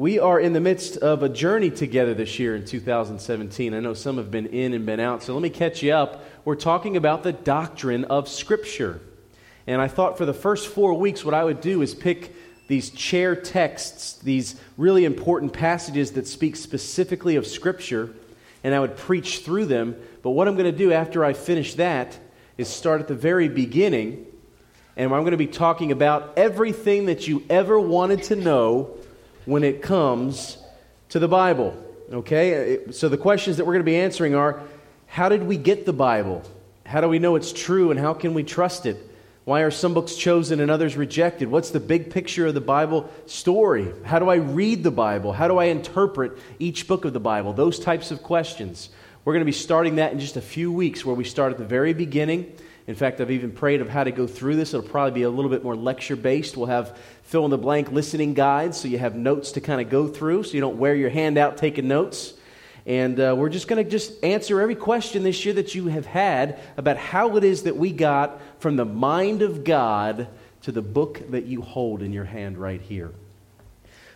We are in the midst of a journey together this year in 2017. I know some have been in and been out, so let me catch you up. We're talking about the doctrine of Scripture. And I thought for the first four weeks, what I would do is pick these chair texts, these really important passages that speak specifically of Scripture, and I would preach through them. But what I'm going to do after I finish that is start at the very beginning, and I'm going to be talking about everything that you ever wanted to know when it comes to the Bible. Okay? So the questions that we're going to be answering are how did we get the Bible? How do we know it's true and how can we trust it? Why are some books chosen and others rejected? What's the big picture of the Bible story? How do I read the Bible? How do I interpret each book of the Bible? Those types of questions. We're going to be starting that in just a few weeks, where we start at the very beginning. In fact, I've even prayed of how to go through this. It'll probably be a little bit more lecture based. We'll have fill in the blank listening guides so you have notes to kind of go through so you don't wear your hand out taking notes. And uh, we're just going to just answer every question this year that you have had about how it is that we got from the mind of God to the book that you hold in your hand right here.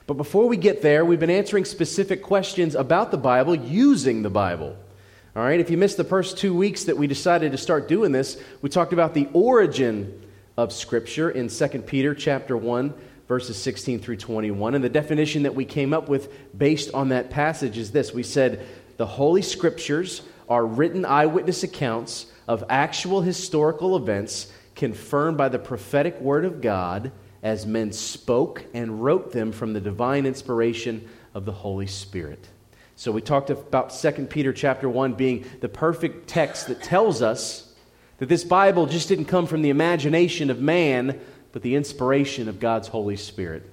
But before we get there, we've been answering specific questions about the Bible using the Bible. All right, if you missed the first two weeks that we decided to start doing this, we talked about the origin of Scripture in 2 Peter chapter 1, verses 16 through 21. And the definition that we came up with based on that passage is this We said, The Holy Scriptures are written eyewitness accounts of actual historical events confirmed by the prophetic word of God as men spoke and wrote them from the divine inspiration of the Holy Spirit. So we talked about 2 Peter chapter 1 being the perfect text that tells us that this Bible just didn't come from the imagination of man, but the inspiration of God's Holy Spirit.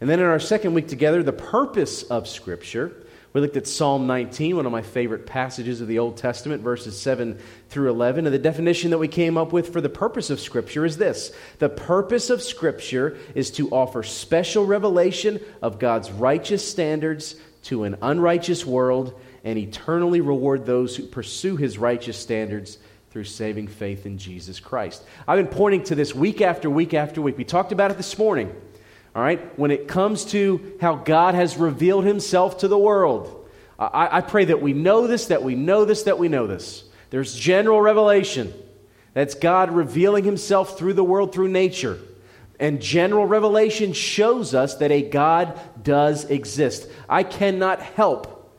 And then in our second week together, the purpose of Scripture. We looked at Psalm 19, one of my favorite passages of the Old Testament, verses 7 through 11. And the definition that we came up with for the purpose of Scripture is this The purpose of Scripture is to offer special revelation of God's righteous standards to an unrighteous world and eternally reward those who pursue his righteous standards through saving faith in Jesus Christ. I've been pointing to this week after week after week. We talked about it this morning. All right? When it comes to how God has revealed himself to the world, I, I pray that we know this, that we know this, that we know this. There's general revelation. That's God revealing himself through the world, through nature. And general revelation shows us that a God does exist. I cannot help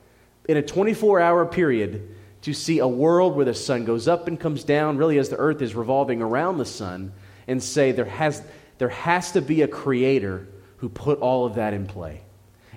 in a 24 hour period to see a world where the sun goes up and comes down, really as the earth is revolving around the sun, and say there has, there has to be a creator who put all of that in play.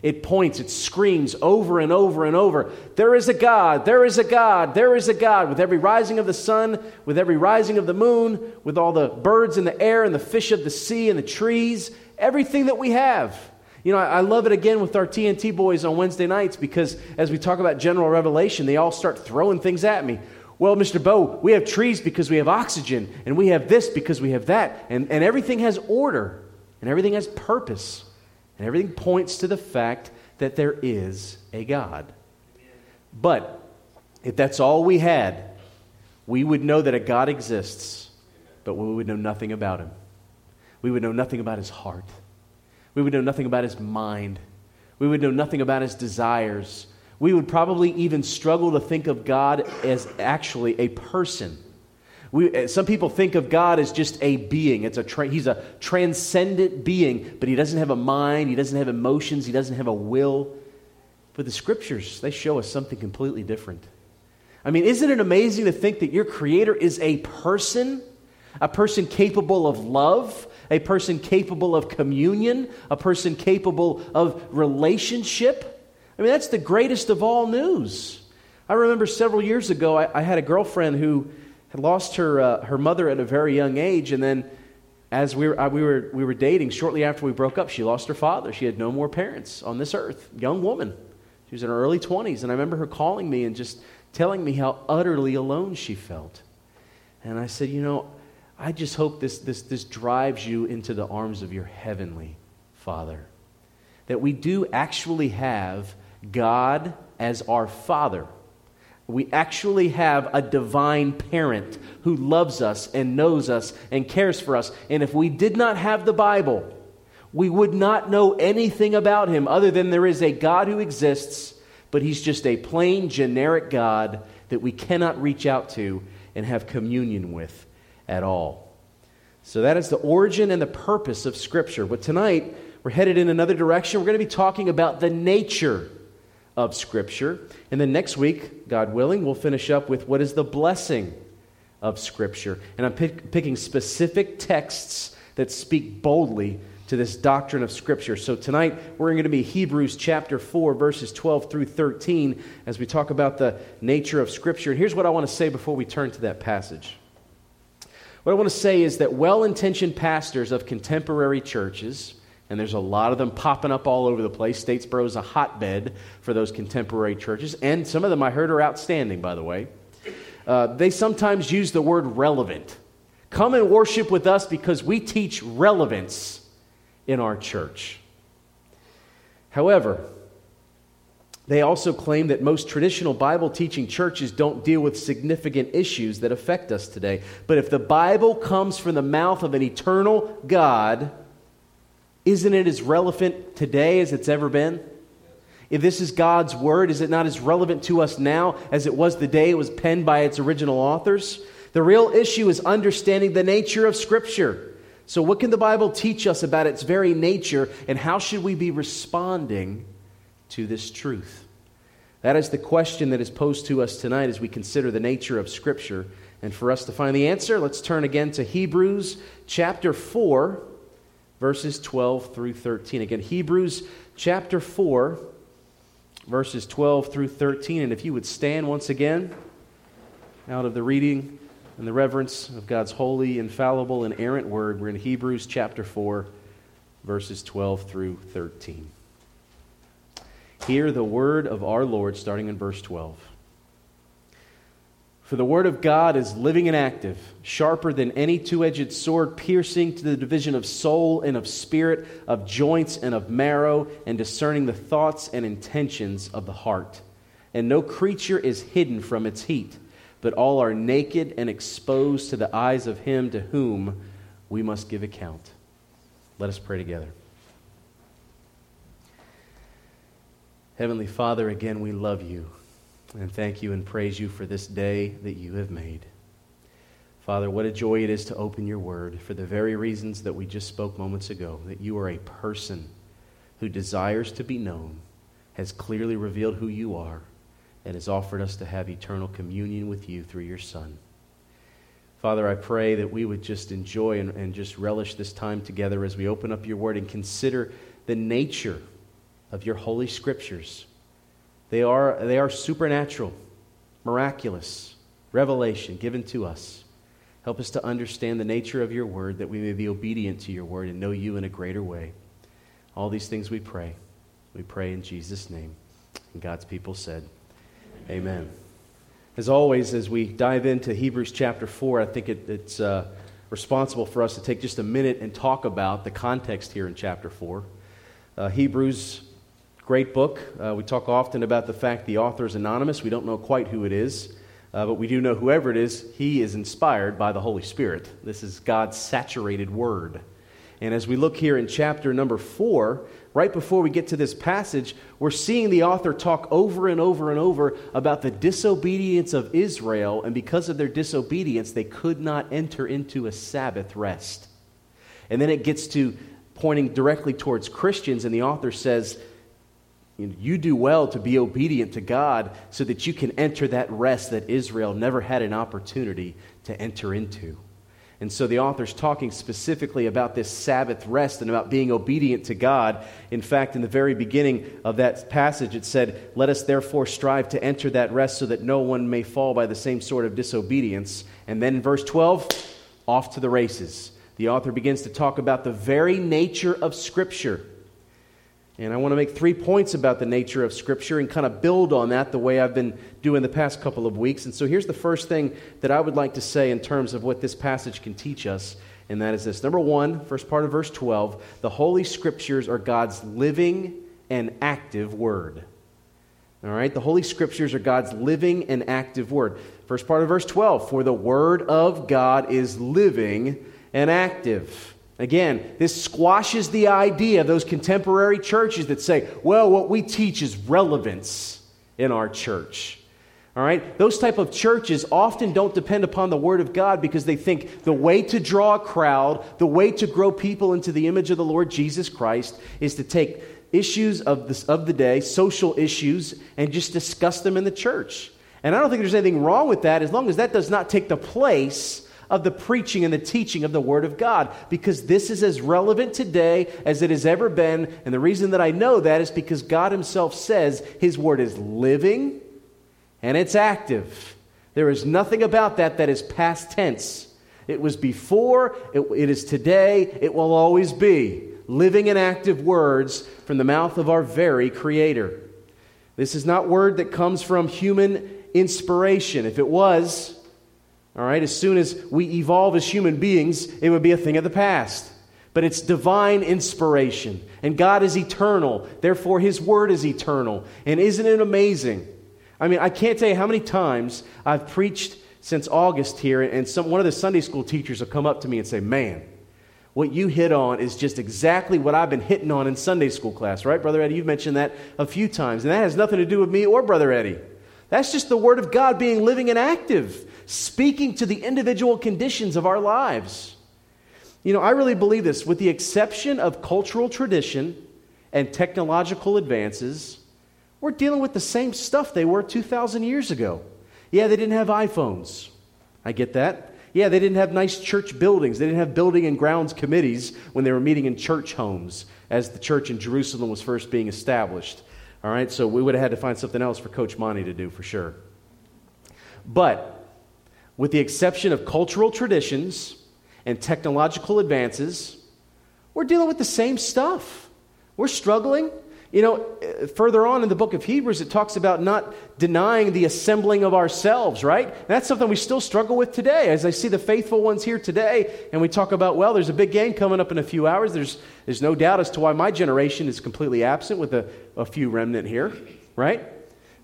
It points, it screams over and over and over there is a God, there is a God, there is a God. With every rising of the sun, with every rising of the moon, with all the birds in the air and the fish of the sea and the trees, everything that we have. You know, I, love it again with our TNT boys on Wednesday nights because as we talk about general revelation, they all start throwing things at me. Well, Mr. Bo, we have trees because we have oxygen, and we have this because we have that, and, and everything has order, and everything has purpose. And everything points to the fact that there is a God. But if that's all we had, we would know that a God exists, but we would know nothing about him. We would know nothing about his heart. We would know nothing about his mind. We would know nothing about his desires. We would probably even struggle to think of God as actually a person. We, uh, some people think of God as just a being. It's a tra- he's a transcendent being, but he doesn't have a mind, he doesn't have emotions, he doesn't have a will. But the scriptures, they show us something completely different. I mean, isn't it amazing to think that your creator is a person? A person capable of love, a person capable of communion, a person capable of relationship. I mean, that's the greatest of all news. I remember several years ago, I, I had a girlfriend who had lost her, uh, her mother at a very young age, and then as we were, uh, we, were, we were dating, shortly after we broke up, she lost her father. She had no more parents on this earth. Young woman. She was in her early 20s, and I remember her calling me and just telling me how utterly alone she felt. And I said, You know, I just hope this, this, this drives you into the arms of your heavenly Father. That we do actually have God as our Father. We actually have a divine parent who loves us and knows us and cares for us. And if we did not have the Bible, we would not know anything about him other than there is a God who exists, but he's just a plain, generic God that we cannot reach out to and have communion with at all. So that is the origin and the purpose of Scripture. But tonight, we're headed in another direction. We're going to be talking about the nature of Scripture. And then next week, God willing, we'll finish up with what is the blessing of Scripture. And I'm pick, picking specific texts that speak boldly to this doctrine of Scripture. So tonight we're going to be Hebrews chapter 4, verses 12 through 13, as we talk about the nature of Scripture. And here's what I want to say before we turn to that passage. What I want to say is that well intentioned pastors of contemporary churches, and there's a lot of them popping up all over the place. Statesboro is a hotbed for those contemporary churches, and some of them I heard are outstanding, by the way. Uh, they sometimes use the word relevant. Come and worship with us because we teach relevance in our church. However, they also claim that most traditional Bible teaching churches don't deal with significant issues that affect us today. But if the Bible comes from the mouth of an eternal God, isn't it as relevant today as it's ever been? If this is God's word, is it not as relevant to us now as it was the day it was penned by its original authors? The real issue is understanding the nature of Scripture. So, what can the Bible teach us about its very nature, and how should we be responding to this truth? That is the question that is posed to us tonight as we consider the nature of Scripture. And for us to find the answer, let's turn again to Hebrews chapter 4, verses 12 through 13. Again, Hebrews chapter 4, verses 12 through 13. And if you would stand once again out of the reading and the reverence of God's holy, infallible, and errant word. We're in Hebrews chapter 4, verses 12 through 13. Hear the word of our Lord, starting in verse 12. For the word of God is living and active, sharper than any two edged sword, piercing to the division of soul and of spirit, of joints and of marrow, and discerning the thoughts and intentions of the heart. And no creature is hidden from its heat but all are naked and exposed to the eyes of him to whom we must give account. Let us pray together. Heavenly Father, again, we love you and thank you and praise you for this day that you have made. Father, what a joy it is to open your word for the very reasons that we just spoke moments ago that you are a person who desires to be known, has clearly revealed who you are and has offered us to have eternal communion with you through your Son. Father, I pray that we would just enjoy and, and, just relish this time together as we open up your word and consider the nature of your holy scriptures. They are, they are supernatural, miraculous, revelation given to us. Help us to understand the nature of your word that we may be obedient to your word and know you in a greater way. All these things we pray. We pray in Jesus' name. And God's people said, Amen. As always, as we dive into Hebrews chapter 4, I think it, it's uh, responsible for us to take just a minute and talk about the context here in chapter 4. Uh, Hebrews, great book. Uh, we talk often about the fact the author is anonymous. We don't know quite who it is, uh, but we do know whoever it is, he is inspired by the Holy Spirit. This is God's saturated word. And as we look here in chapter number 4, right before we get to this passage, we're seeing the author talk over and over and over about the disobedience of Israel, and because of their disobedience, they could not enter into a Sabbath rest. And then it gets to pointing directly towards Christians, and the author says, you do well to be obedient to God so that you can enter that rest that Israel never had an opportunity to enter into. And so the author's talking specifically about this Sabbath rest and about being obedient to God. In fact, in the very beginning of that passage, it said, Let us therefore strive to enter that rest so that no one may fall by the same sort of disobedience. And then in verse 12, off to the races. The author begins to talk about the very nature of Scripture. And I want to make three points about the nature of Scripture and kind of build on that the way I've been doing the past couple of weeks. And so here's the first thing that I would like to say in terms of what this passage can teach us, and that is this. Number one, first part of verse 12 the Holy Scriptures are God's living and active Word. All right, the Holy Scriptures are God's living and active Word. First part of verse 12 for the Word of God is living and active. Again, this squashes the idea of those contemporary churches that say, well, what we teach is relevance in our church. All right? Those type of churches often don't depend upon the word of God because they think the way to draw a crowd, the way to grow people into the image of the Lord Jesus Christ is to take issues of, this, of the day, social issues, and just discuss them in the church. And I don't think there's anything wrong with that as long as that does not take the place of the preaching and the teaching of the Word of God because this is as relevant today as it has ever been. And the reason that I know that is because God Himself says His Word is living and it's active. There is nothing about that that is past tense. It was before, it, it is today, it will always be. Living and active words from the mouth of our very Creator. This is not word that comes from human inspiration. If it was, all right, as soon as we evolve as human beings, it would be a thing of the past. But it's divine inspiration. And God is eternal. Therefore, His Word is eternal. And isn't it amazing? I mean, I can't tell you how many times I've preached since August here, and some, one of the Sunday school teachers will come up to me and say, Man, what you hit on is just exactly what I've been hitting on in Sunday school class, right, Brother Eddie? You've mentioned that a few times, and that has nothing to do with me or Brother Eddie. That's just the Word of God being living and active, speaking to the individual conditions of our lives. You know, I really believe this. With the exception of cultural tradition and technological advances, we're dealing with the same stuff they were 2,000 years ago. Yeah, they didn't have iPhones. I get that. Yeah, they didn't have nice church buildings. They didn't have building and grounds committees when they were meeting in church homes as the church in Jerusalem was first being established. All right, so we would have had to find something else for Coach Monty to do for sure. But with the exception of cultural traditions and technological advances, we're dealing with the same stuff. We're struggling. You know, further on in the book of Hebrews, it talks about not denying the assembling of ourselves, right? And that's something we still struggle with today. As I see the faithful ones here today, and we talk about, well, there's a big game coming up in a few hours. There's, there's no doubt as to why my generation is completely absent with a, a few remnant here, right?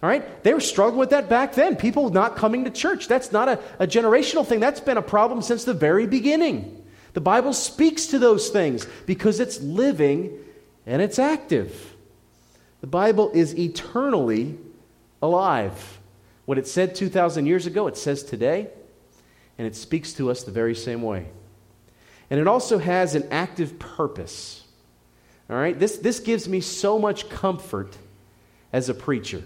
All right? They were struggling with that back then. People not coming to church. That's not a, a generational thing. That's been a problem since the very beginning. The Bible speaks to those things because it's living and it's active. The Bible is eternally alive. What it said 2,000 years ago, it says today, and it speaks to us the very same way. And it also has an active purpose. All right? This, this gives me so much comfort as a preacher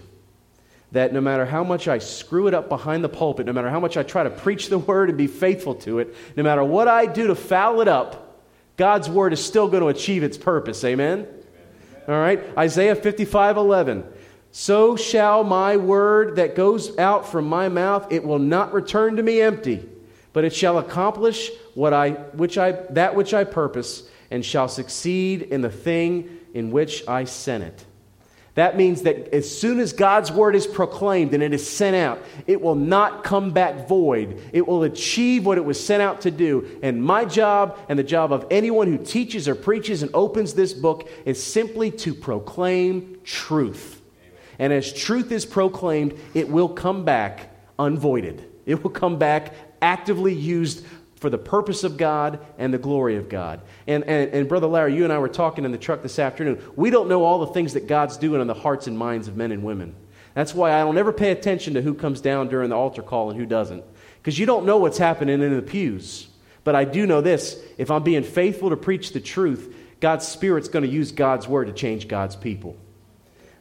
that no matter how much I screw it up behind the pulpit, no matter how much I try to preach the word and be faithful to it, no matter what I do to foul it up, God's word is still going to achieve its purpose. Amen? All right? Isaiah 55 11. So shall my word that goes out from my mouth, it will not return to me empty, but it shall accomplish what I, which I, that which I purpose, and shall succeed in the thing in which I sent it. That means that as soon as God's word is proclaimed and it is sent out, it will not come back void. It will achieve what it was sent out to do. And my job and the job of anyone who teaches or preaches and opens this book is simply to proclaim truth. And as truth is proclaimed, it will come back unvoided. It will come back actively used for the purpose of God and the glory of God. And, and, and, Brother Larry, you and I were talking in the truck this afternoon. We don't know all the things that God's doing in the hearts and minds of men and women. That's why I don't ever pay attention to who comes down during the altar call and who doesn't. Because you don't know what's happening in the pews. But I do know this if I'm being faithful to preach the truth, God's Spirit's going to use God's word to change God's people.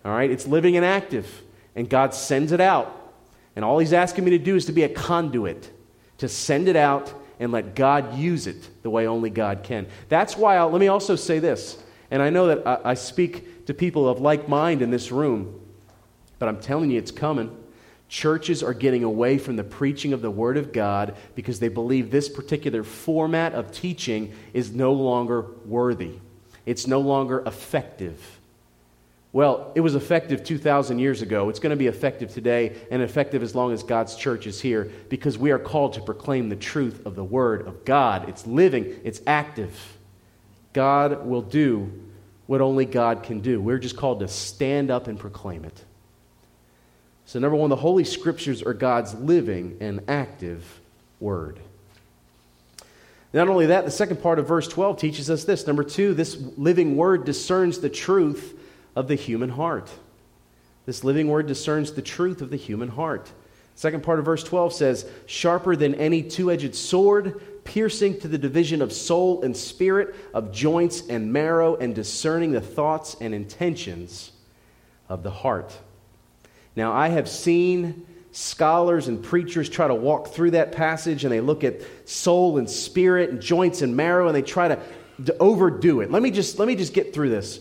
All right? It's living and active. And God sends it out. And all He's asking me to do is to be a conduit, to send it out and let God use it the way only God can. That's why, I'll, let me also say this, and I know that I, I speak to people of like mind in this room, but I'm telling you, it's coming. Churches are getting away from the preaching of the Word of God because they believe this particular format of teaching is no longer worthy. It's no longer effective. Well, it was effective 2,000 years ago. It's going to be effective today and effective as long as God's church is here because we are called to proclaim the truth of the Word of God. It's living, it's active. God will do what only God can do. We're just called to stand up and proclaim it. So, number one, the Holy Scriptures are God's living and active Word. Not only that, the second part of verse 12 teaches us this. Number two, this living word discerns the truth of the human heart. This living word discerns the truth of the human heart. Second part of verse 12 says, sharper than any two edged sword, piercing to the division of soul and spirit, of joints and marrow, and discerning the thoughts and intentions of the heart. Now, I have seen scholars and preachers try to walk through that passage and they look at soul and spirit and joints and marrow and they try to, to overdo it. Let me just let me just get through this.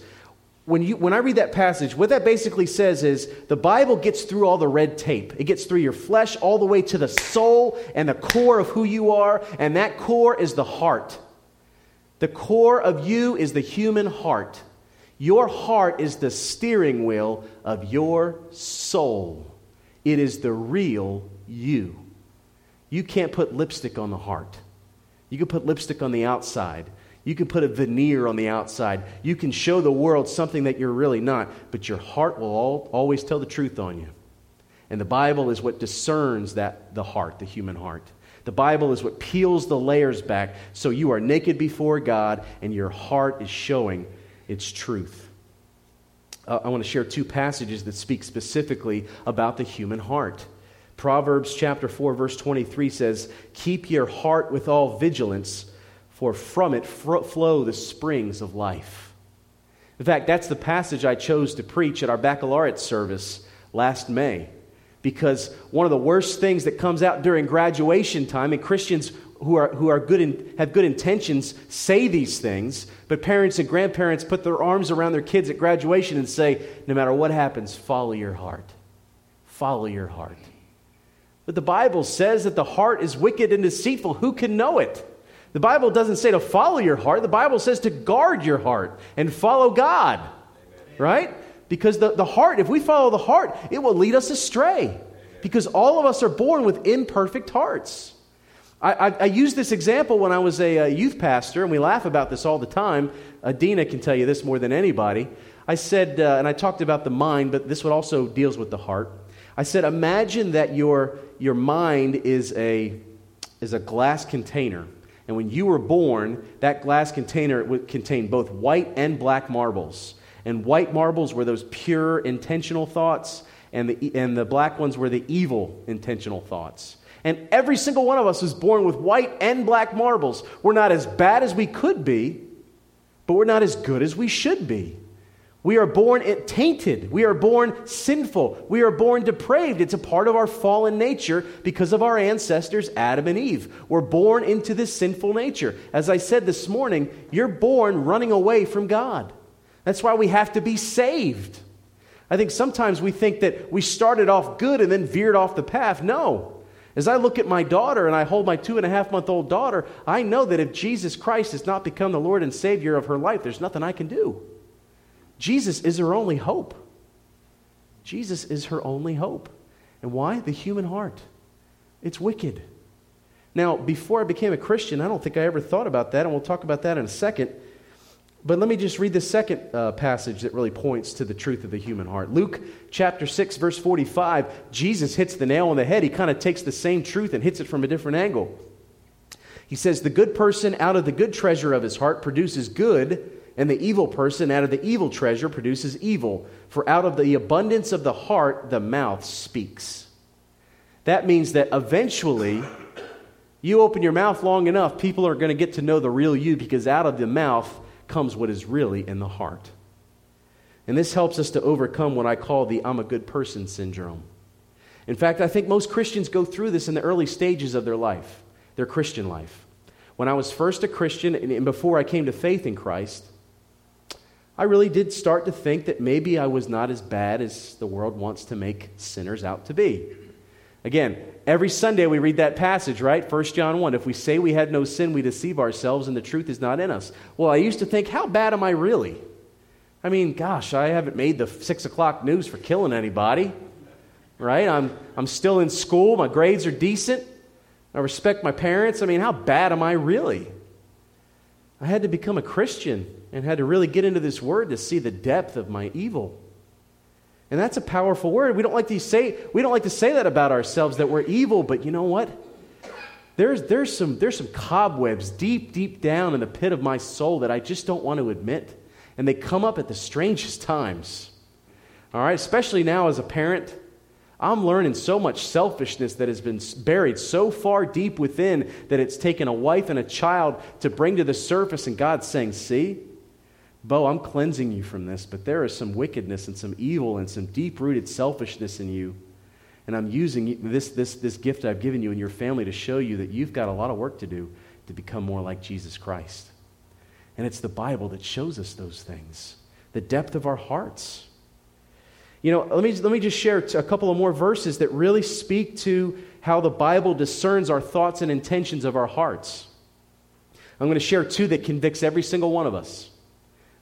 When, you, when I read that passage, what that basically says is the Bible gets through all the red tape. It gets through your flesh all the way to the soul and the core of who you are, and that core is the heart. The core of you is the human heart. Your heart is the steering wheel of your soul. It is the real you. You can't put lipstick on the heart. You can put lipstick on the outside. You can put a veneer on the outside. You can show the world something that you're really not, but your heart will all, always tell the truth on you. And the Bible is what discerns that the heart, the human heart. The Bible is what peels the layers back so you are naked before God and your heart is showing its truth. Uh, I want to share two passages that speak specifically about the human heart. Proverbs chapter 4 verse 23 says, "Keep your heart with all vigilance, for from it flow the springs of life." In fact, that's the passage I chose to preach at our baccalaureate service last May. Because one of the worst things that comes out during graduation time, and Christians who, are, who are good in, have good intentions say these things, but parents and grandparents put their arms around their kids at graduation and say, no matter what happens, follow your heart. Follow your heart. But the Bible says that the heart is wicked and deceitful. Who can know it? The Bible doesn't say to follow your heart, the Bible says to guard your heart and follow God. Amen. Right? Because the, the heart, if we follow the heart, it will lead us astray. Amen. Because all of us are born with imperfect hearts. I, I, I, used this example when I was a, a, youth pastor, and we laugh about this all the time. Adina can tell you this more than anybody. I said, uh, and I talked about the mind, but this one also deals with the heart. I said, imagine that your, your mind is a, is a glass container. And when you were born, that glass container would contain both white and black marbles. And white marbles were those pure intentional thoughts, and the, and the black ones were the evil intentional thoughts. And every single one of us is born with white and black marbles. We're not as bad as we could be, but we're not as good as we should be. We are born tainted. We are born sinful. We are born depraved. It's a part of our fallen nature because of our ancestors, Adam and Eve. We're born into this sinful nature. As I said this morning, you're born running away from God. That's why we have to be saved. I think sometimes we think that we started off good and then veered off the path. No. As I look at my daughter and I hold my two and a half month old daughter, I know that if Jesus Christ has not become the Lord and Savior of her life, there's nothing I can do. Jesus is her only hope. Jesus is her only hope. And why? The human heart. It's wicked. Now, before I became a Christian, I don't think I ever thought about that, and we'll talk about that in a second. But let me just read the second uh, passage that really points to the truth of the human heart. Luke chapter 6, verse 45, Jesus hits the nail on the head. He kind of takes the same truth and hits it from a different angle. He says, The good person out of the good treasure of his heart produces good, and the evil person out of the evil treasure produces evil. For out of the abundance of the heart, the mouth speaks. That means that eventually, you open your mouth long enough, people are going to get to know the real you because out of the mouth, comes what is really in the heart. And this helps us to overcome what I call the I'm a good person syndrome. In fact, I think most Christians go through this in the early stages of their life, their Christian life. When I was first a Christian and before I came to faith in Christ, I really did start to think that maybe I was not as bad as the world wants to make sinners out to be. Again, every Sunday we read that passage, right? 1 John 1. If we say we had no sin, we deceive ourselves and the truth is not in us. Well, I used to think, how bad am I really? I mean, gosh, I haven't made the 6 o'clock news for killing anybody, right? I'm, I'm still in school. My grades are decent. I respect my parents. I mean, how bad am I really? I had to become a Christian and had to really get into this word to see the depth of my evil. And that's a powerful word. We don't like to say we don't like to say that about ourselves that we're evil, but you know what? There's, there's, some, there's some cobwebs deep, deep down in the pit of my soul that I just don't want to admit. And they come up at the strangest times. All right, especially now as a parent. I'm learning so much selfishness that has been buried so far deep within that it's taken a wife and a child to bring to the surface, and God's saying, See, Bo, I'm cleansing you from this, but there is some wickedness and some evil and some deep rooted selfishness in you. And I'm using this, this, this gift I've given you and your family to show you that you've got a lot of work to do to become more like Jesus Christ. And it's the Bible that shows us those things, the depth of our hearts. You know, let me, let me just share a couple of more verses that really speak to how the Bible discerns our thoughts and intentions of our hearts. I'm going to share two that convicts every single one of us.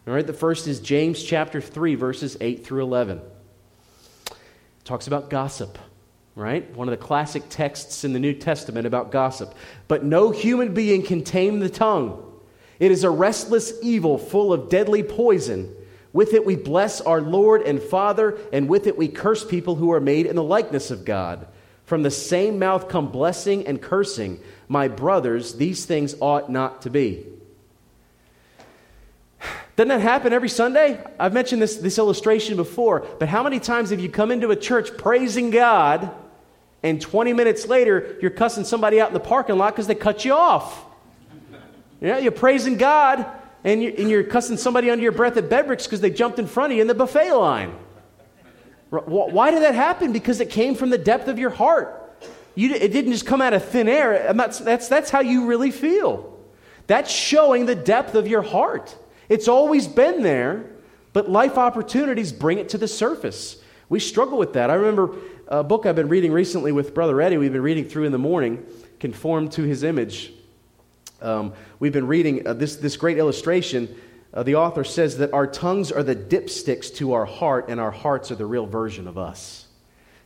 All right, the first is James chapter 3, verses 8 through 11. It talks about gossip right? One of the classic texts in the New Testament about gossip. But no human being can tame the tongue. It is a restless evil full of deadly poison. With it we bless our Lord and Father, and with it we curse people who are made in the likeness of God. From the same mouth come blessing and cursing. My brothers, these things ought not to be. Doesn't that happen every Sunday? I've mentioned this, this illustration before, but how many times have you come into a church praising God and 20 minutes later, you're cussing somebody out in the parking lot because they cut you off. Yeah, you're praising God, and you're, and you're cussing somebody under your breath at Bedricks because they jumped in front of you in the buffet line. Why did that happen? Because it came from the depth of your heart. You, it didn't just come out of thin air. Not, that's, that's how you really feel. That's showing the depth of your heart. It's always been there, but life opportunities bring it to the surface. We struggle with that. I remember a book I've been reading recently with Brother Eddie, we've been reading through in the morning, Conformed to His Image. Um, we've been reading uh, this, this great illustration. Uh, the author says that our tongues are the dipsticks to our heart, and our hearts are the real version of us.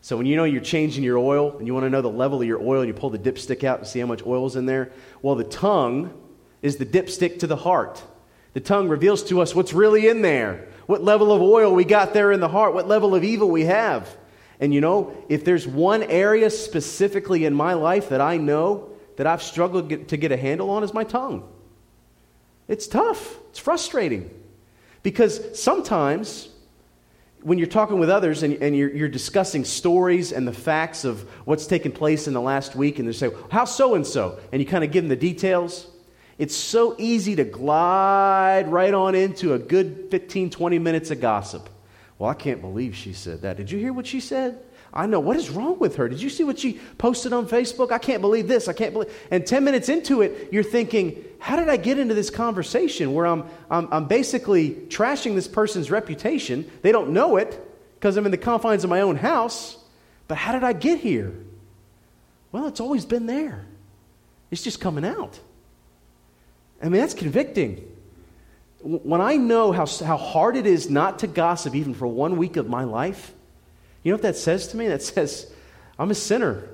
So when you know you're changing your oil and you want to know the level of your oil, you pull the dipstick out and see how much oil's in there. Well, the tongue is the dipstick to the heart. The tongue reveals to us what's really in there, what level of oil we got there in the heart, what level of evil we have. And you know, if there's one area specifically in my life that I know that I've struggled to get a handle on is my tongue. It's tough. It's frustrating. Because sometimes when you're talking with others and, and you're, you're, discussing stories and the facts of what's taken place in the last week, and they say, How so and so? And you kind of give them the details. It's so easy to glide right on into a good 15, 20 minutes of gossip. Well, I can't believe she said that. Did you hear what she said? I know. What is wrong with her? Did you see what she posted on Facebook? I can't believe this. I can't believe. And 10 minutes into it, you're thinking, how did I get into this conversation where I'm, I'm, I'm basically trashing this person's reputation? They don't know it because I'm in the confines of my own house. But how did I get here? Well, it's always been there, it's just coming out. I mean, that's convicting when I know how, how hard it is not to gossip even for one week of my life, you know what that says to me? That says, I'm a sinner,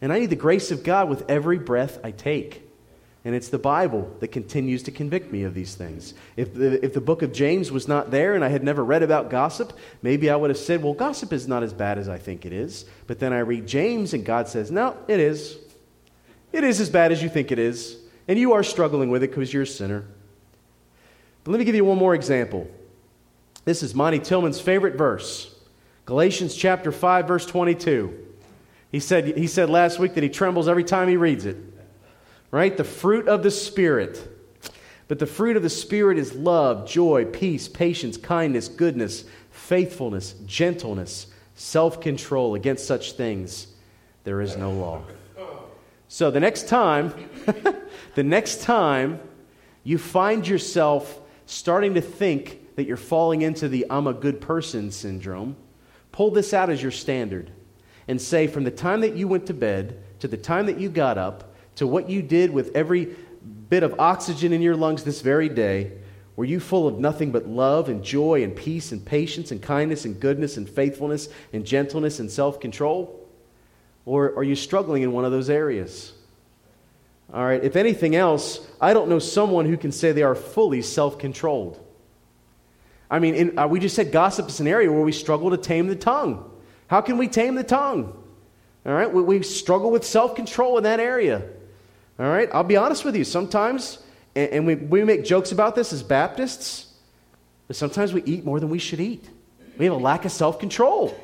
and I need the grace of God with every breath I take. And it's the Bible that continues to convict me of these things. If the, if the book of James was not there and I had never read about gossip, maybe I would have said, well, gossip is not as bad as I think it is. But then I read James and God says, no, it is. It is as bad as you think it is. And you are struggling with it because you're a sinner. But let me give you one more example. This is Monty Tillman's favorite verse Galatians chapter 5, verse 22. He said, he said last week that he trembles every time he reads it. Right? The fruit of the Spirit. But the fruit of the Spirit is love, joy, peace, patience, kindness, goodness, faithfulness, gentleness, self control. Against such things, there is no law. So the next time, the next time you find yourself starting to think that you're falling into the I'm a good person syndrome, pull this out as your standard and say from the time that you went to bed to the time that you got up to what you did with every bit of oxygen in your lungs this very day, were you full of nothing but love and joy and peace and patience and kindness and goodness and faithfulness and gentleness and self control? Or are you struggling in one of those areas? All right, if anything else, I don't know someone who can say they are fully self controlled. I mean, in, uh, we just said gossip is an area where we struggle to tame the tongue. How can we tame the tongue? All right, we, we struggle with self control in that area. All right? I'll be honest with you. Sometimes, and, and we, we make jokes about this as Baptists, but sometimes we eat more than we should eat. We have a lack of self control.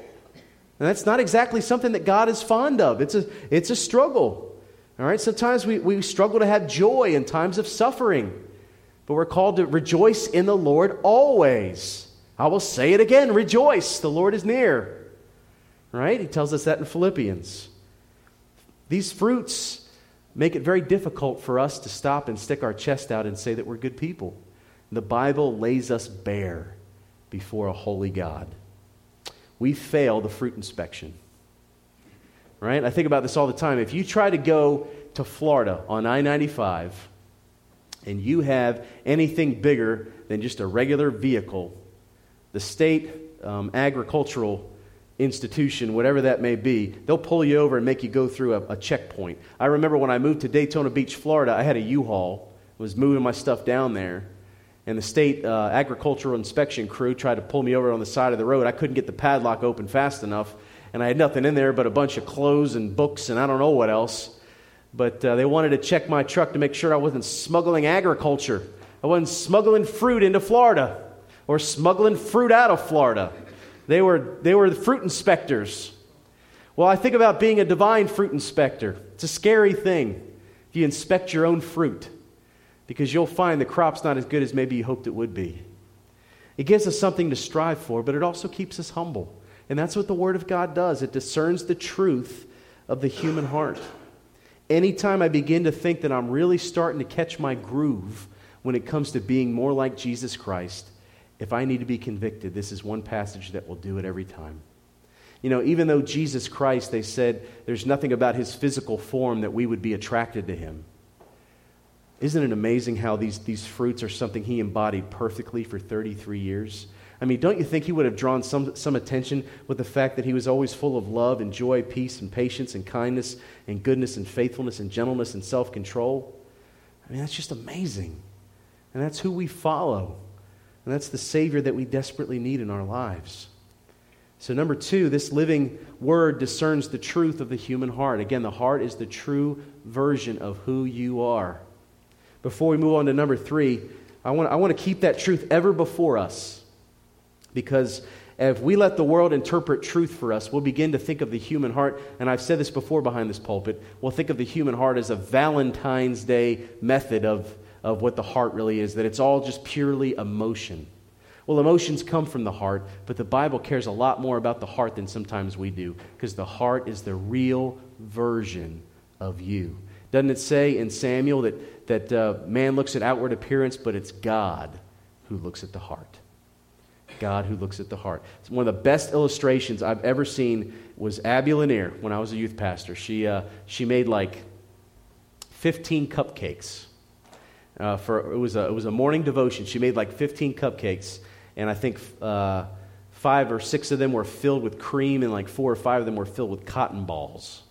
And that's not exactly something that God is fond of. It's a, it's a struggle. All right? Sometimes we, we struggle to have joy in times of suffering. But we're called to rejoice in the Lord always. I will say it again rejoice. The Lord is near. Right? He tells us that in Philippians. These fruits make it very difficult for us to stop and stick our chest out and say that we're good people. The Bible lays us bare before a holy God. We fail the fruit inspection. Right? I think about this all the time. If you try to go to Florida on I 95 and you have anything bigger than just a regular vehicle, the state um, agricultural institution, whatever that may be, they'll pull you over and make you go through a, a checkpoint. I remember when I moved to Daytona Beach, Florida, I had a U-Haul, was moving my stuff down there, and the state uh, agricultural inspection crew tried to pull me over on the side of the road. I couldn't get the padlock open fast enough, and I had nothing in there but a bunch of clothes and books and I don't know what else. But uh, they wanted to check my truck to make sure I wasn't smuggling agriculture. I wasn't smuggling fruit into Florida or smuggling fruit out of Florida. They were, they were the fruit inspectors. Well, I think about being a divine fruit inspector. It's a scary thing if you inspect your own fruit because you'll find the crop's not as good as maybe you hoped it would be. It gives us something to strive for, but it also keeps us humble. And that's what the Word of God does it discerns the truth of the human heart. Anytime I begin to think that I'm really starting to catch my groove when it comes to being more like Jesus Christ, if I need to be convicted, this is one passage that will do it every time. You know, even though Jesus Christ, they said there's nothing about his physical form that we would be attracted to him. Isn't it amazing how these, these fruits are something he embodied perfectly for 33 years? I mean, don't you think he would have drawn some, some attention with the fact that he was always full of love and joy, peace and patience and kindness and goodness and faithfulness and gentleness and self control? I mean, that's just amazing. And that's who we follow. And that's the Savior that we desperately need in our lives. So, number two, this living word discerns the truth of the human heart. Again, the heart is the true version of who you are. Before we move on to number three, I want, I want to keep that truth ever before us. Because if we let the world interpret truth for us, we'll begin to think of the human heart, and I've said this before behind this pulpit, we'll think of the human heart as a Valentine's Day method of of what the heart really is, that it's all just purely emotion. Well, emotions come from the heart, but the Bible cares a lot more about the heart than sometimes we do, because the heart is the real version of you. Doesn't it say in Samuel that, that uh, man looks at outward appearance, but it's God who looks at the heart? God who looks at the heart. It's one of the best illustrations I've ever seen was Abby Lanier when I was a youth pastor. She, uh, she made like 15 cupcakes uh, for it was a it was a morning devotion. She made like 15 cupcakes, and I think uh, five or six of them were filled with cream, and like four or five of them were filled with cotton balls.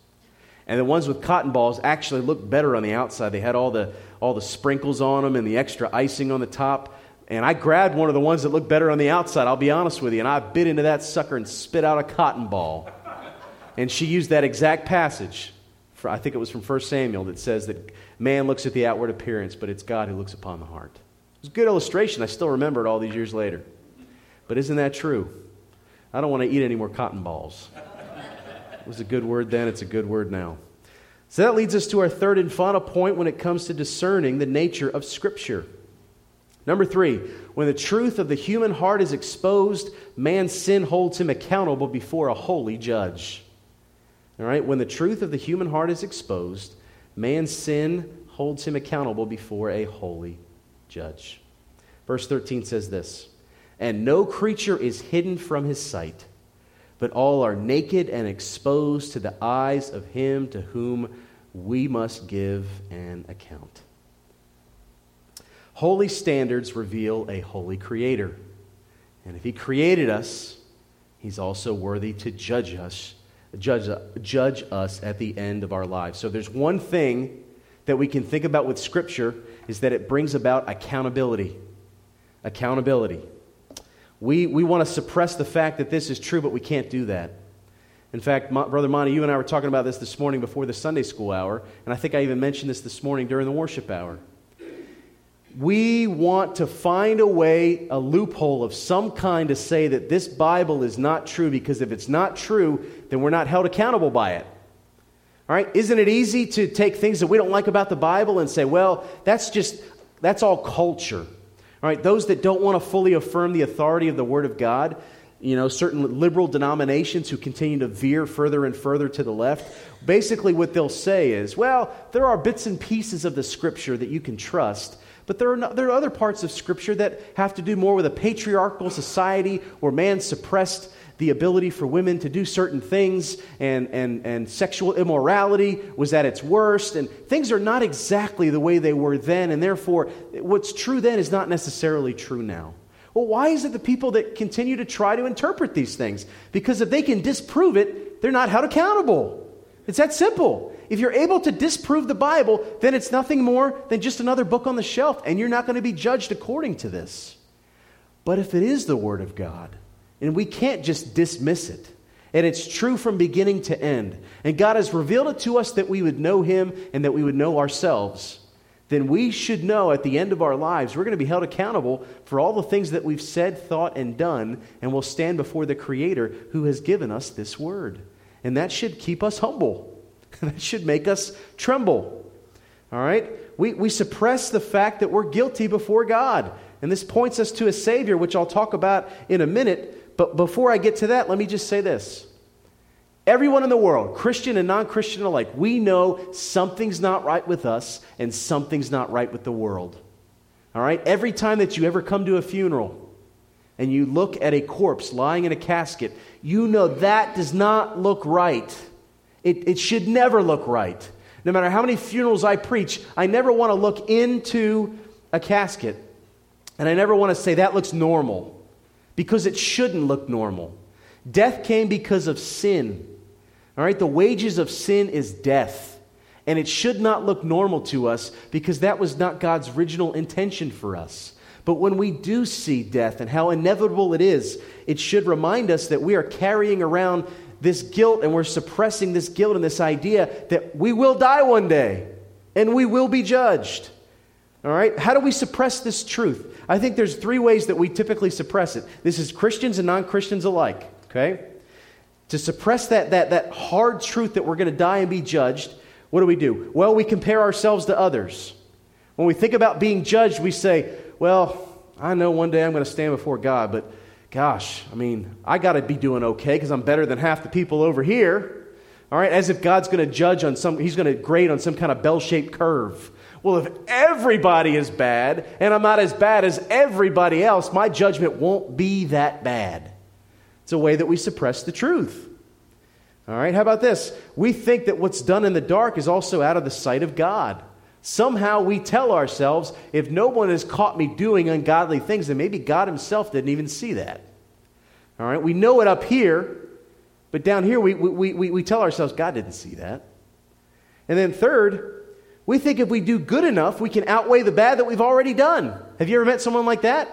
And the ones with cotton balls actually looked better on the outside. They had all the all the sprinkles on them and the extra icing on the top. And I grabbed one of the ones that looked better on the outside. I'll be honest with you, and I bit into that sucker and spit out a cotton ball. And she used that exact passage. For, I think it was from 1 Samuel that says that Man looks at the outward appearance, but it's God who looks upon the heart. It's a good illustration. I still remember it all these years later. But isn't that true? I don't want to eat any more cotton balls. It was a good word then, it's a good word now. So that leads us to our third and final point when it comes to discerning the nature of Scripture. Number three, when the truth of the human heart is exposed, man's sin holds him accountable before a holy judge. All right, when the truth of the human heart is exposed, Man's sin holds him accountable before a holy judge. Verse 13 says this And no creature is hidden from his sight, but all are naked and exposed to the eyes of him to whom we must give an account. Holy standards reveal a holy creator. And if he created us, he's also worthy to judge us judge, judge us at the end of our lives. So there's one thing that we can think about with Scripture is that it brings about accountability. Accountability. We, we want to suppress the fact that this is true, but we can't do that. In fact, Brother Monty, you and I were talking about this this morning before the Sunday school hour, and I think I even mentioned this this morning during the worship hour. We want to find a way, a loophole of some kind to say that this Bible is not true because if it's not true, then we're not held accountable by it. All right? Isn't it easy to take things that we don't like about the Bible and say, well, that's just, that's all culture? All right? Those that don't want to fully affirm the authority of the Word of God, you know, certain liberal denominations who continue to veer further and further to the left, basically what they'll say is, well, there are bits and pieces of the Scripture that you can trust. But there are, no, there are other parts of Scripture that have to do more with a patriarchal society where man suppressed the ability for women to do certain things, and, and, and sexual immorality was at its worst, and things are not exactly the way they were then, and therefore, what's true then is not necessarily true now. Well, why is it the people that continue to try to interpret these things? Because if they can disprove it, they're not held accountable. It's that simple. If you're able to disprove the Bible, then it's nothing more than just another book on the shelf, and you're not going to be judged according to this. But if it is the Word of God, and we can't just dismiss it. And it's true from beginning to end. And God has revealed it to us that we would know Him and that we would know ourselves. Then we should know at the end of our lives, we're going to be held accountable for all the things that we've said, thought, and done, and we'll stand before the Creator who has given us this word. And that should keep us humble. that should make us tremble. All right? We, we suppress the fact that we're guilty before God. And this points us to a Savior, which I'll talk about in a minute. But before I get to that, let me just say this. Everyone in the world, Christian and non Christian alike, we know something's not right with us and something's not right with the world. All right? Every time that you ever come to a funeral and you look at a corpse lying in a casket, you know that does not look right. It, it should never look right. No matter how many funerals I preach, I never want to look into a casket and I never want to say that looks normal because it shouldn't look normal. Death came because of sin. All right, the wages of sin is death. And it should not look normal to us because that was not God's original intention for us. But when we do see death and how inevitable it is, it should remind us that we are carrying around this guilt and we're suppressing this guilt and this idea that we will die one day and we will be judged. All right? How do we suppress this truth? I think there's three ways that we typically suppress it. This is Christians and non Christians alike, okay? To suppress that, that, that hard truth that we're going to die and be judged, what do we do? Well, we compare ourselves to others. When we think about being judged, we say, well, I know one day I'm going to stand before God, but gosh, I mean, I got to be doing okay because I'm better than half the people over here. All right, as if God's going to judge on some, he's going to grade on some kind of bell shaped curve. Well, if everybody is bad and I'm not as bad as everybody else, my judgment won't be that bad. It's a way that we suppress the truth. All right, how about this? We think that what's done in the dark is also out of the sight of God. Somehow we tell ourselves, if no one has caught me doing ungodly things, then maybe God Himself didn't even see that. All right, we know it up here, but down here we, we, we, we tell ourselves, God didn't see that. And then, third, we think if we do good enough, we can outweigh the bad that we've already done. Have you ever met someone like that?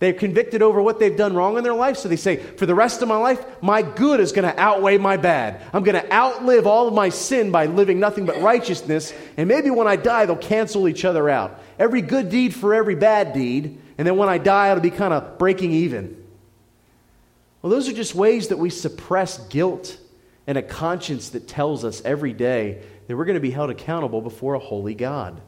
They're convicted over what they've done wrong in their life, so they say, For the rest of my life, my good is going to outweigh my bad. I'm going to outlive all of my sin by living nothing but righteousness, and maybe when I die, they'll cancel each other out. Every good deed for every bad deed, and then when I die, it'll be kind of breaking even. Well, those are just ways that we suppress guilt and a conscience that tells us every day that we're going to be held accountable before a holy God.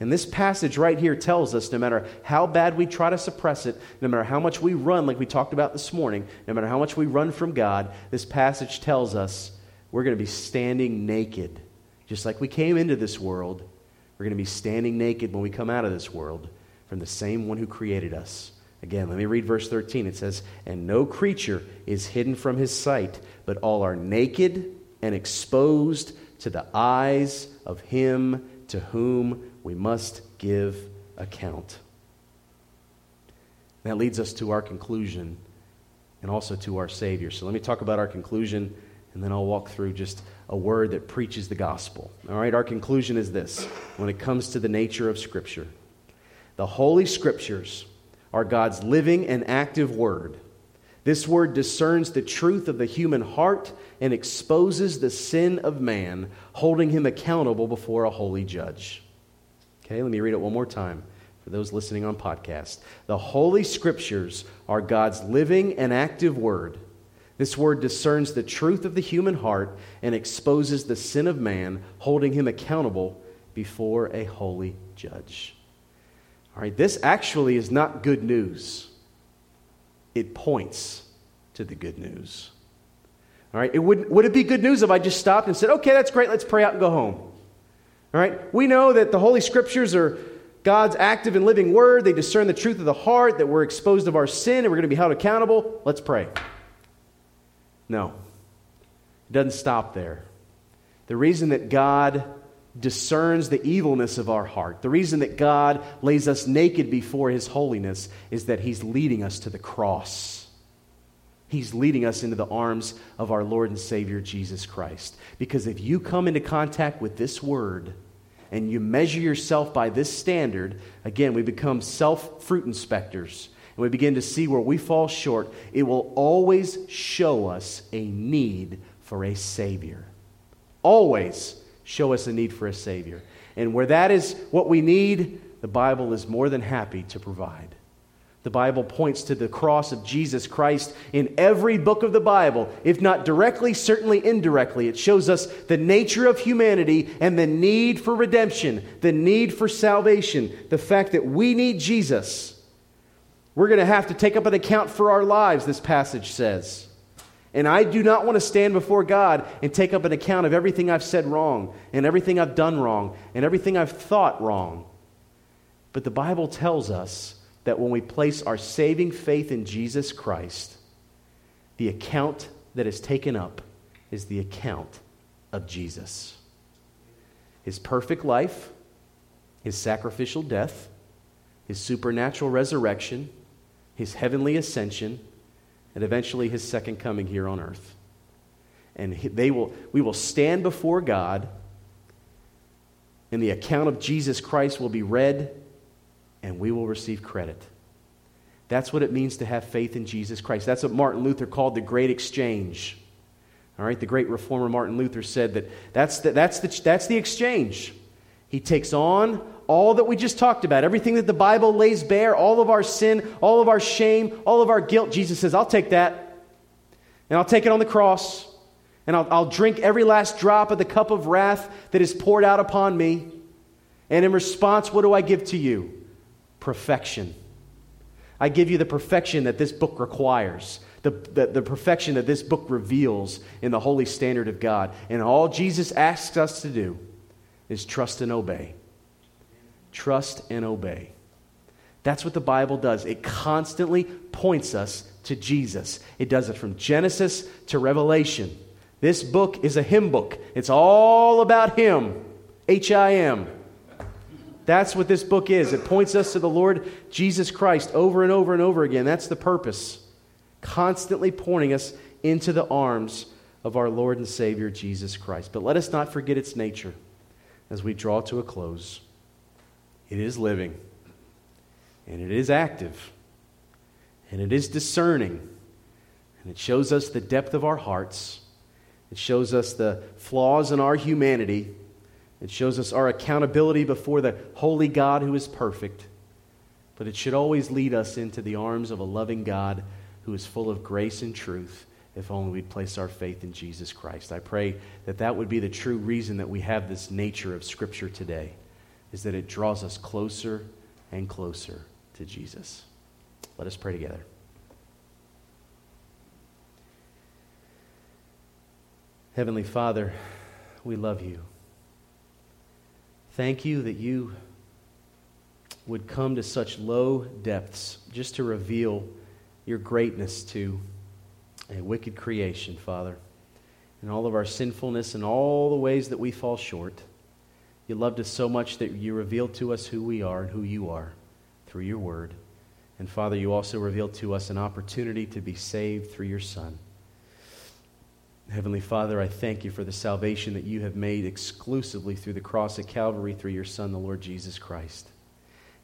And this passage right here tells us no matter how bad we try to suppress it, no matter how much we run, like we talked about this morning, no matter how much we run from God, this passage tells us we're going to be standing naked. Just like we came into this world, we're going to be standing naked when we come out of this world from the same one who created us. Again, let me read verse 13. It says, And no creature is hidden from his sight, but all are naked and exposed to the eyes of him to whom we must give account. That leads us to our conclusion and also to our Savior. So let me talk about our conclusion, and then I'll walk through just a word that preaches the gospel. All right, our conclusion is this when it comes to the nature of Scripture the Holy Scriptures are God's living and active word This word discerns the truth of the human heart and exposes the sin of man, holding him accountable before a holy judge. Okay, let me read it one more time for those listening on podcast. The Holy Scriptures are God's living and active word. This word discerns the truth of the human heart and exposes the sin of man, holding him accountable before a holy judge. All right, this actually is not good news it points to the good news. All right, it would, would it be good news if I just stopped and said, okay, that's great, let's pray out and go home? All right, we know that the Holy Scriptures are God's active and living word. They discern the truth of the heart, that we're exposed of our sin and we're going to be held accountable. Let's pray. No, it doesn't stop there. The reason that God discerns the evilness of our heart. The reason that God lays us naked before His holiness is that He's leading us to the cross. He's leading us into the arms of our Lord and Savior Jesus Christ. Because if you come into contact with this word and you measure yourself by this standard, again, we become self fruit inspectors and we begin to see where we fall short. It will always show us a need for a Savior. Always show us a need for a Savior. And where that is what we need, the Bible is more than happy to provide. The Bible points to the cross of Jesus Christ in every book of the Bible. If not directly, certainly indirectly. It shows us the nature of humanity and the need for redemption, the need for salvation, the fact that we need Jesus. We're going to have to take up an account for our lives, this passage says. And I do not want to stand before God and take up an account of everything I've said wrong, and everything I've done wrong, and everything I've thought wrong. But the Bible tells us that when we place our saving faith in Jesus Christ, the account that is taken up is the account of Jesus. His perfect life, his sacrificial death, his supernatural resurrection, his heavenly ascension, and eventually his second coming here on earth. And they will, we will stand before God, and the account of Jesus Christ will be read, and we will receive credit. That's what it means to have faith in Jesus Christ. That's what Martin Luther called the great exchange. All right, the great reformer Martin Luther said that that's the, that's the, that's the exchange. He takes on all that we just talked about, everything that the Bible lays bare, all of our sin, all of our shame, all of our guilt. Jesus says, I'll take that, and I'll take it on the cross, and I'll, I'll drink every last drop of the cup of wrath that is poured out upon me. And in response, what do I give to you? Perfection. I give you the perfection that this book requires. The, the, the, perfection that this book reveals in the holy standard of God. And all Jesus asks us to do is trust and obey. Trust and obey. That's what the Bible does. It constantly points us to Jesus. It does it from Genesis to Revelation. This book is a hymn book, it's all about Him. H I M. That's what this book is. It points us to the Lord Jesus Christ over and over and over again. That's the purpose. Constantly pointing us into the arms of our Lord and Savior Jesus Christ. But let us not forget its nature as we draw to a close. It is living, and it is active, and it is discerning, and it shows us the depth of our hearts. It shows us the flaws in our humanity. It shows us our accountability before the holy God who is perfect. But it should always lead us into the arms of a loving God who is full of grace and truth if only we'd place our faith in Jesus Christ. I pray that that would be the true reason that we have this nature of Scripture today is that it draws us closer and closer to Jesus. Let us pray together. Heavenly Father, we love you. Thank you that you would come to such low depths just to reveal your greatness to a wicked creation, Father, and all of our sinfulness and all the ways that we fall short. You loved us so much that you revealed to us who we are and who you are through your word. And Father, you also revealed to us an opportunity to be saved through your Son. Heavenly Father, I thank you for the salvation that you have made exclusively through the cross at Calvary through your Son, the Lord Jesus Christ.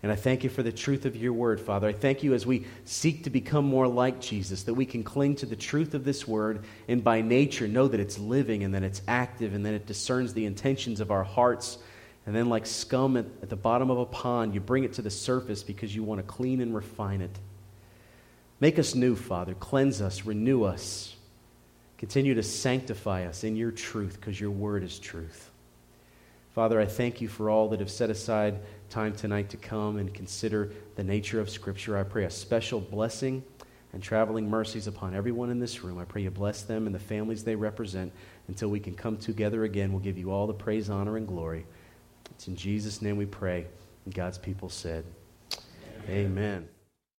And I thank you for the truth of your word, Father. I thank you as we seek to become more like Jesus, that we can cling to the truth of this word and by nature know that it's living and that it's active and that it discerns the intentions of our hearts. And then, like scum at, at the bottom of a pond, you bring it to the surface because you want to clean and refine it. Make us new, Father. Cleanse us, renew us. Continue to sanctify us in your truth because your word is truth. Father, I thank you for all that have set aside time tonight to come and consider the nature of Scripture. I pray a special blessing and traveling mercies upon everyone in this room. I pray you bless them and the families they represent until we can come together again. We'll give you all the praise, honor, and glory. It's in Jesus' name we pray. And God's people said, Amen. Amen.